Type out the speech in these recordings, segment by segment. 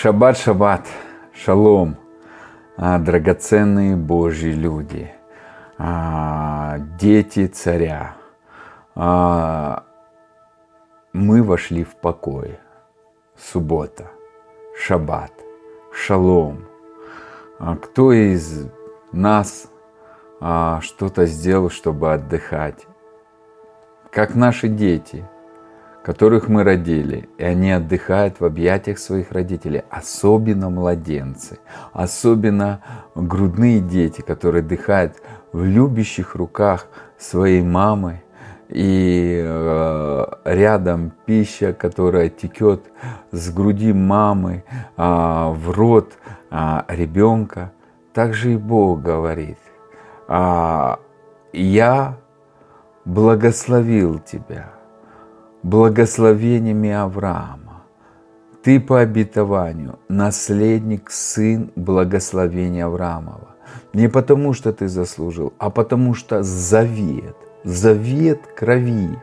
Шаббат, шаббат, шалом, а, драгоценные Божьи люди, а, дети царя. А, мы вошли в покой. Суббота, шаббат, шалом. Кто из нас что-то сделал, чтобы отдыхать? Как наши дети – которых мы родили, и они отдыхают в объятиях своих родителей, особенно младенцы, особенно грудные дети, которые отдыхают в любящих руках своей мамы, и э, рядом пища, которая текет с груди мамы э, в рот э, ребенка. Также и Бог говорит, э, я благословил тебя – благословениями Авраама. Ты по обетованию наследник, сын благословения Авраамова. Не потому, что ты заслужил, а потому что завет, завет крови.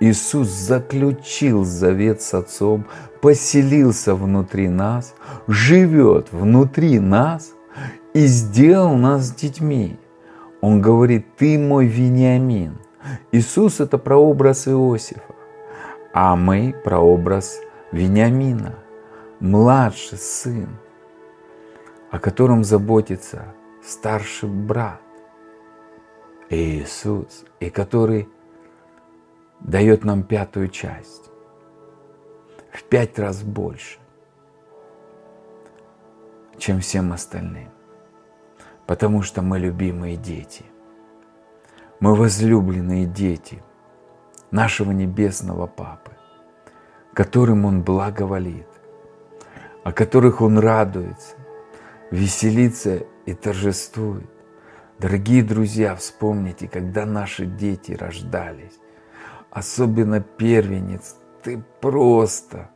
Иисус заключил завет с Отцом, поселился внутри нас, живет внутри нас и сделал нас детьми. Он говорит, ты мой Вениамин. Иисус – это прообраз Иосифа а мы прообраз Вениамина, младший сын, о котором заботится старший брат Иисус, и который дает нам пятую часть, в пять раз больше, чем всем остальным. Потому что мы любимые дети. Мы возлюбленные дети – нашего Небесного Папы, которым Он благоволит, о которых Он радуется, веселится и торжествует. Дорогие друзья, вспомните, когда наши дети рождались, особенно первенец, ты просто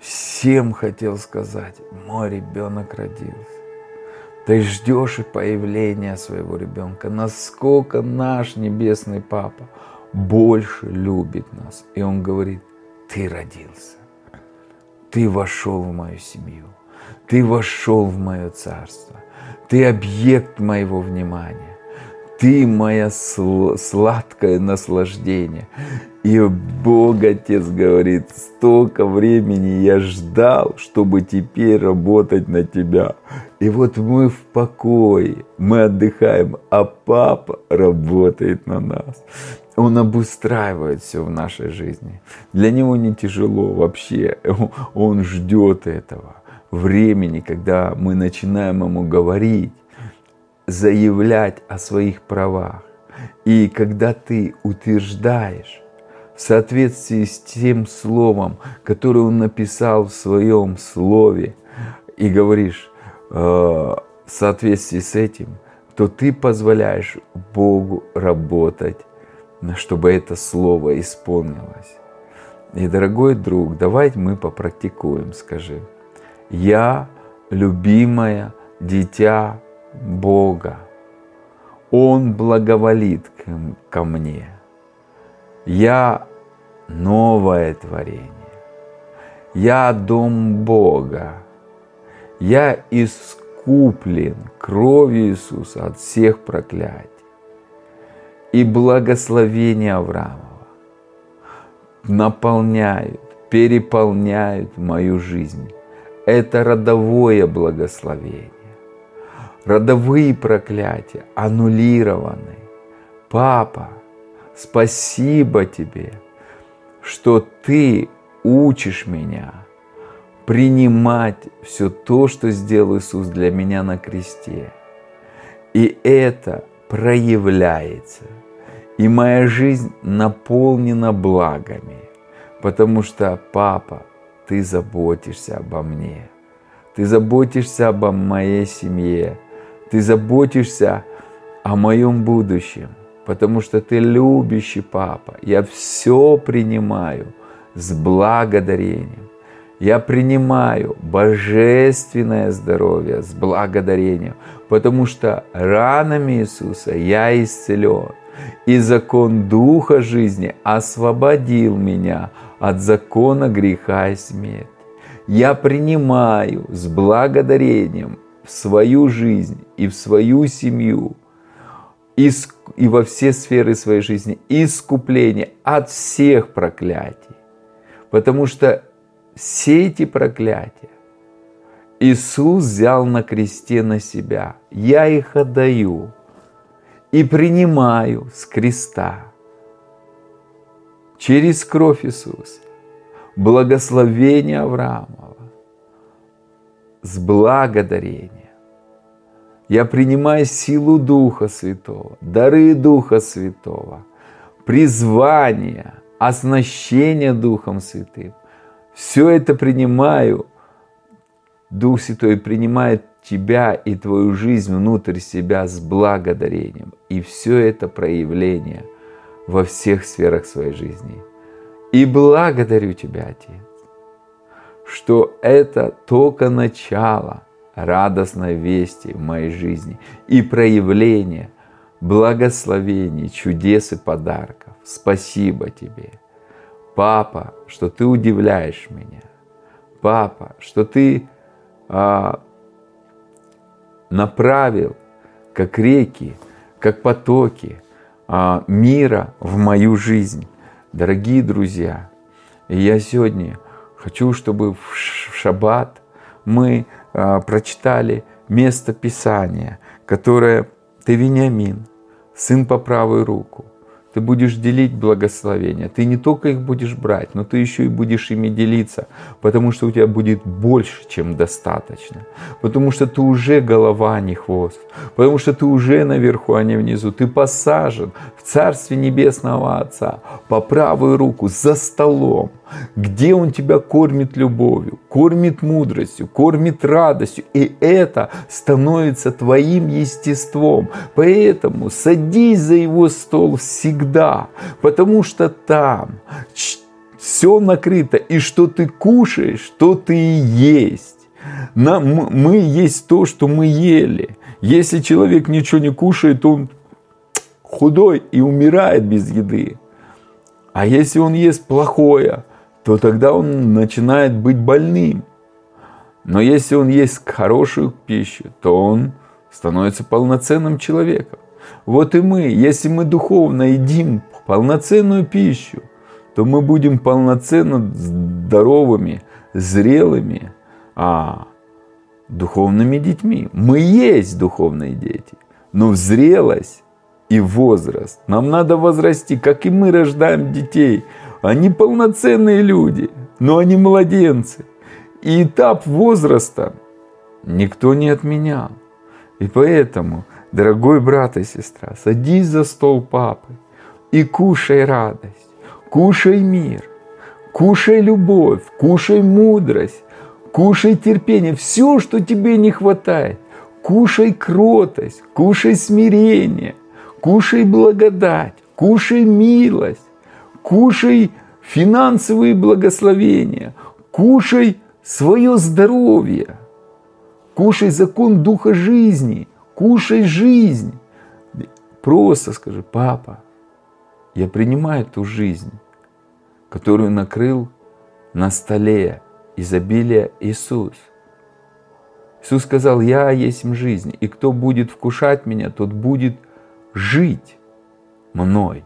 всем хотел сказать, мой ребенок родился. Ты ждешь и появления своего ребенка, насколько наш небесный папа – больше любит нас. И Он говорит, ты родился, ты вошел в мою семью, ты вошел в мое царство, ты объект моего внимания, ты мое сладкое наслаждение. И Бог Отец говорит, столько времени я ждал, чтобы теперь работать на тебя. И вот мы в покое, мы отдыхаем, а папа работает на нас. Он обустраивает все в нашей жизни. Для него не тяжело вообще. Он ждет этого времени, когда мы начинаем ему говорить, заявлять о своих правах. И когда ты утверждаешь в соответствии с тем словом, которое он написал в своем слове, и говоришь э, в соответствии с этим, то ты позволяешь Богу работать чтобы это слово исполнилось. И, дорогой друг, давайте мы попрактикуем, скажи. Я любимое дитя Бога. Он благоволит ко мне. Я новое творение. Я дом Бога. Я искуплен кровью Иисуса от всех проклятий и благословения Авраамова наполняют, переполняют мою жизнь. Это родовое благословение. Родовые проклятия аннулированы. Папа, спасибо тебе, что ты учишь меня принимать все то, что сделал Иисус для меня на кресте. И это проявляется – и моя жизнь наполнена благами, потому что, папа, ты заботишься обо мне. Ты заботишься обо моей семье. Ты заботишься о моем будущем, потому что ты любящий папа. Я все принимаю с благодарением. Я принимаю божественное здоровье с благодарением, потому что ранами Иисуса я исцелен и закон Духа жизни освободил меня от закона греха и смерти. Я принимаю с благодарением в свою жизнь и в свою семью и, и во все сферы своей жизни искупление от всех проклятий. Потому что все эти проклятия Иисус взял на кресте на себя. Я их отдаю и принимаю с креста через кровь Иисуса благословение Авраамова с благодарением. Я принимаю силу Духа Святого, дары Духа Святого, призвание, оснащение Духом Святым. Все это принимаю. Дух Святой принимает тебя и твою жизнь внутрь себя с благодарением. И все это проявление во всех сферах своей жизни. И благодарю тебя, Отец, что это только начало радостной вести в моей жизни и проявление благословений, чудес и подарков. Спасибо тебе. Папа, что ты удивляешь меня. Папа, что ты а, направил, как реки, как потоки а, мира в мою жизнь. Дорогие друзья, я сегодня хочу, чтобы в шаббат мы прочитали место Писания, которое ты Вениамин, сын по правую руку, ты будешь делить благословения. Ты не только их будешь брать, но ты еще и будешь ими делиться, потому что у тебя будет больше, чем достаточно. Потому что ты уже голова, а не хвост. Потому что ты уже наверху, а не внизу. Ты посажен в Царстве Небесного Отца по правую руку за столом где Он тебя кормит любовью, кормит мудростью, кормит радостью. И это становится твоим естеством. Поэтому садись за Его стол всегда, потому что там все накрыто. И что ты кушаешь, то ты и есть. Нам, мы есть то, что мы ели. Если человек ничего не кушает, он худой и умирает без еды. А если он ест плохое, то тогда он начинает быть больным. Но если он ест хорошую пищу, то он становится полноценным человеком. Вот и мы, если мы духовно едим полноценную пищу, то мы будем полноценно здоровыми, зрелыми, а духовными детьми. Мы есть духовные дети, но в зрелость и возраст нам надо возрасти, как и мы рождаем детей – они полноценные люди, но они младенцы. И этап возраста никто не отменял. И поэтому, дорогой брат и сестра, садись за стол папы и кушай радость, кушай мир, кушай любовь, кушай мудрость, кушай терпение, все, что тебе не хватает. Кушай кротость, кушай смирение, кушай благодать, кушай милость, кушай финансовые благословения, кушай свое здоровье, кушай закон духа жизни, кушай жизнь. Просто скажи, папа, я принимаю ту жизнь, которую накрыл на столе изобилия Иисус. Иисус сказал, я есть жизнь, и кто будет вкушать меня, тот будет жить мной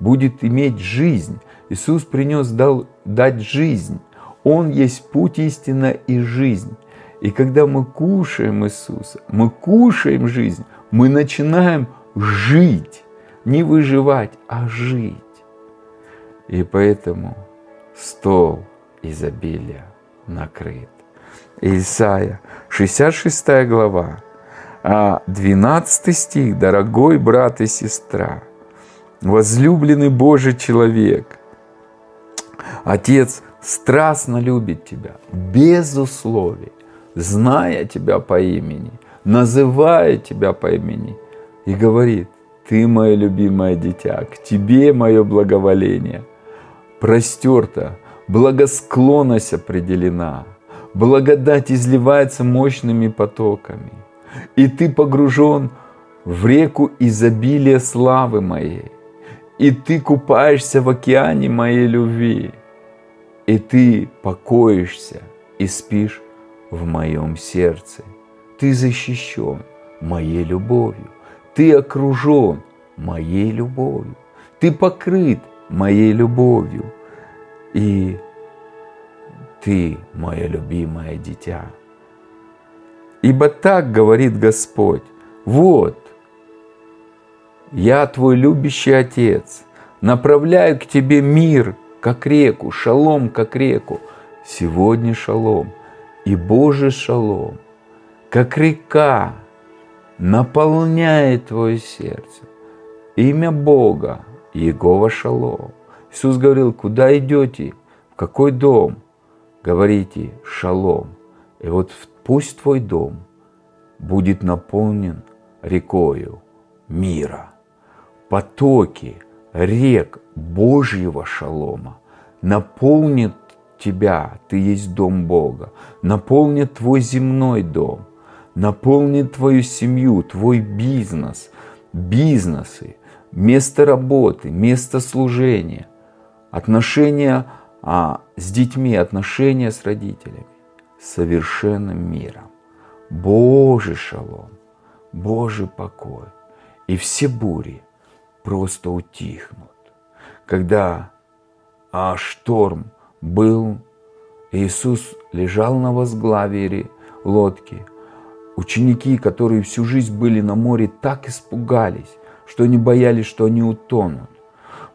будет иметь жизнь. Иисус принес дал, дать жизнь. Он есть путь, истина и жизнь. И когда мы кушаем Иисуса, мы кушаем жизнь, мы начинаем жить. Не выживать, а жить. И поэтому стол изобилия накрыт. Исайя, 66 глава, 12 а стих, дорогой брат и сестра – возлюбленный Божий человек. Отец страстно любит тебя, без условий, зная тебя по имени, называя тебя по имени, и говорит, ты мое любимое дитя, к тебе мое благоволение. Простерто, благосклонность определена, благодать изливается мощными потоками, и ты погружен в реку изобилия славы моей и ты купаешься в океане моей любви, и ты покоишься и спишь в моем сердце. Ты защищен моей любовью. Ты окружен моей любовью. Ты покрыт моей любовью. И ты мое любимое дитя. Ибо так говорит Господь, вот, я твой любящий Отец, направляю к тебе мир, как реку, шалом, как реку. Сегодня шалом и Божий шалом, как река, наполняет твое сердце. Имя Бога, Егова Шалом. Иисус говорил, куда идете, в какой дом, говорите Шалом. И вот пусть твой дом будет наполнен рекою мира. Потоки рек Божьего шалома наполнит тебя, ты есть дом Бога, наполнит твой земной дом, наполнит твою семью, твой бизнес, бизнесы, место работы, место служения, отношения а, с детьми, отношения с родителями, совершенным миром. Божий шалом, Божий покой. И все бури просто утихнут. Когда а, шторм был, Иисус лежал на возглаве лодки. Ученики, которые всю жизнь были на море, так испугались, что они боялись, что они утонут.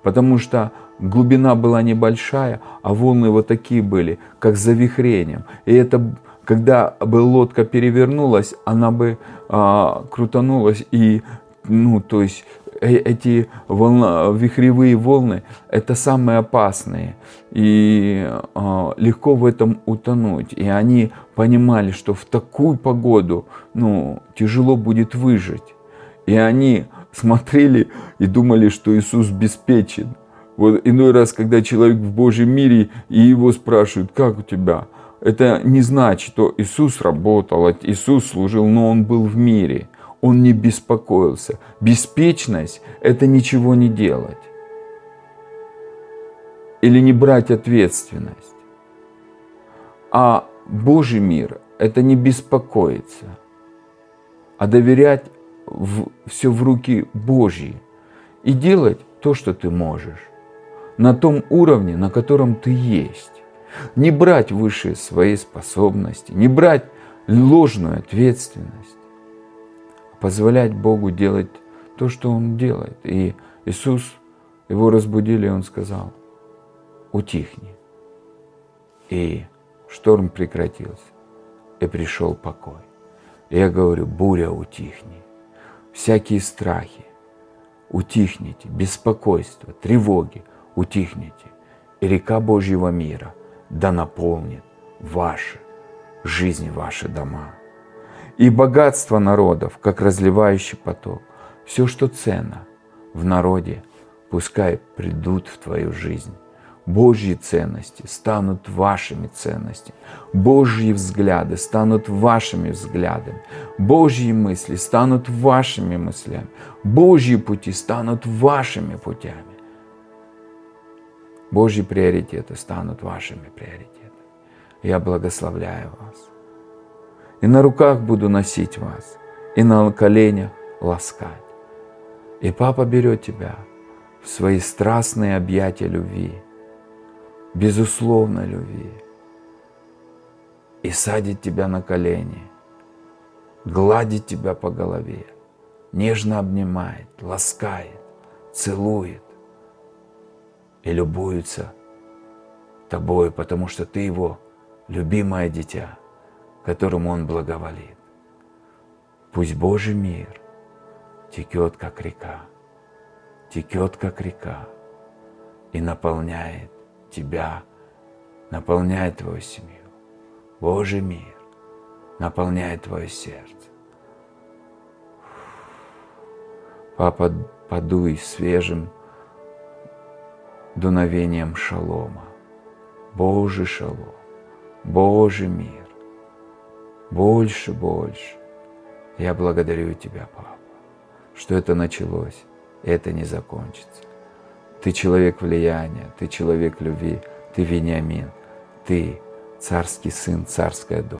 Потому что глубина была небольшая, а волны вот такие были, как за вихрением. И это, когда бы лодка перевернулась, она бы а, крутанулась и, ну, то есть эти волна, вихревые волны – это самые опасные. И э, легко в этом утонуть. И они понимали, что в такую погоду ну, тяжело будет выжить. И они смотрели и думали, что Иисус беспечен. Вот иной раз, когда человек в Божьем мире, и его спрашивают, как у тебя? Это не значит, что Иисус работал, Иисус служил, но Он был в мире – он не беспокоился. Беспечность – это ничего не делать. Или не брать ответственность. А Божий мир – это не беспокоиться, а доверять в, все в руки Божьи и делать то, что ты можешь, на том уровне, на котором ты есть. Не брать выше своей способности, не брать ложную ответственность позволять Богу делать то, что Он делает. И Иисус, его разбудили, и Он сказал, утихни. И шторм прекратился, и пришел покой. И я говорю, буря, утихни. Всякие страхи, утихните, беспокойство, тревоги, утихните. И река Божьего мира да наполнит ваши жизни, ваши дома и богатство народов, как разливающий поток. Все, что ценно в народе, пускай придут в твою жизнь. Божьи ценности станут вашими ценностями. Божьи взгляды станут вашими взглядами. Божьи мысли станут вашими мыслями. Божьи пути станут вашими путями. Божьи приоритеты станут вашими приоритетами. Я благословляю вас и на руках буду носить вас, и на коленях ласкать. И папа берет тебя в свои страстные объятия любви, безусловной любви, и садит тебя на колени, гладит тебя по голове, нежно обнимает, ласкает, целует и любуется тобой, потому что ты его любимое дитя – которому Он благоволит. Пусть Божий мир текет, как река, текет, как река, и наполняет тебя, наполняет твою семью. Божий мир наполняет твое сердце. Папа, подуй свежим дуновением шалома. Божий шалом, Божий мир больше, больше. Я благодарю Тебя, Папа, что это началось, это не закончится. Ты человек влияния, ты человек любви, ты Вениамин, ты царский сын, царская дочь.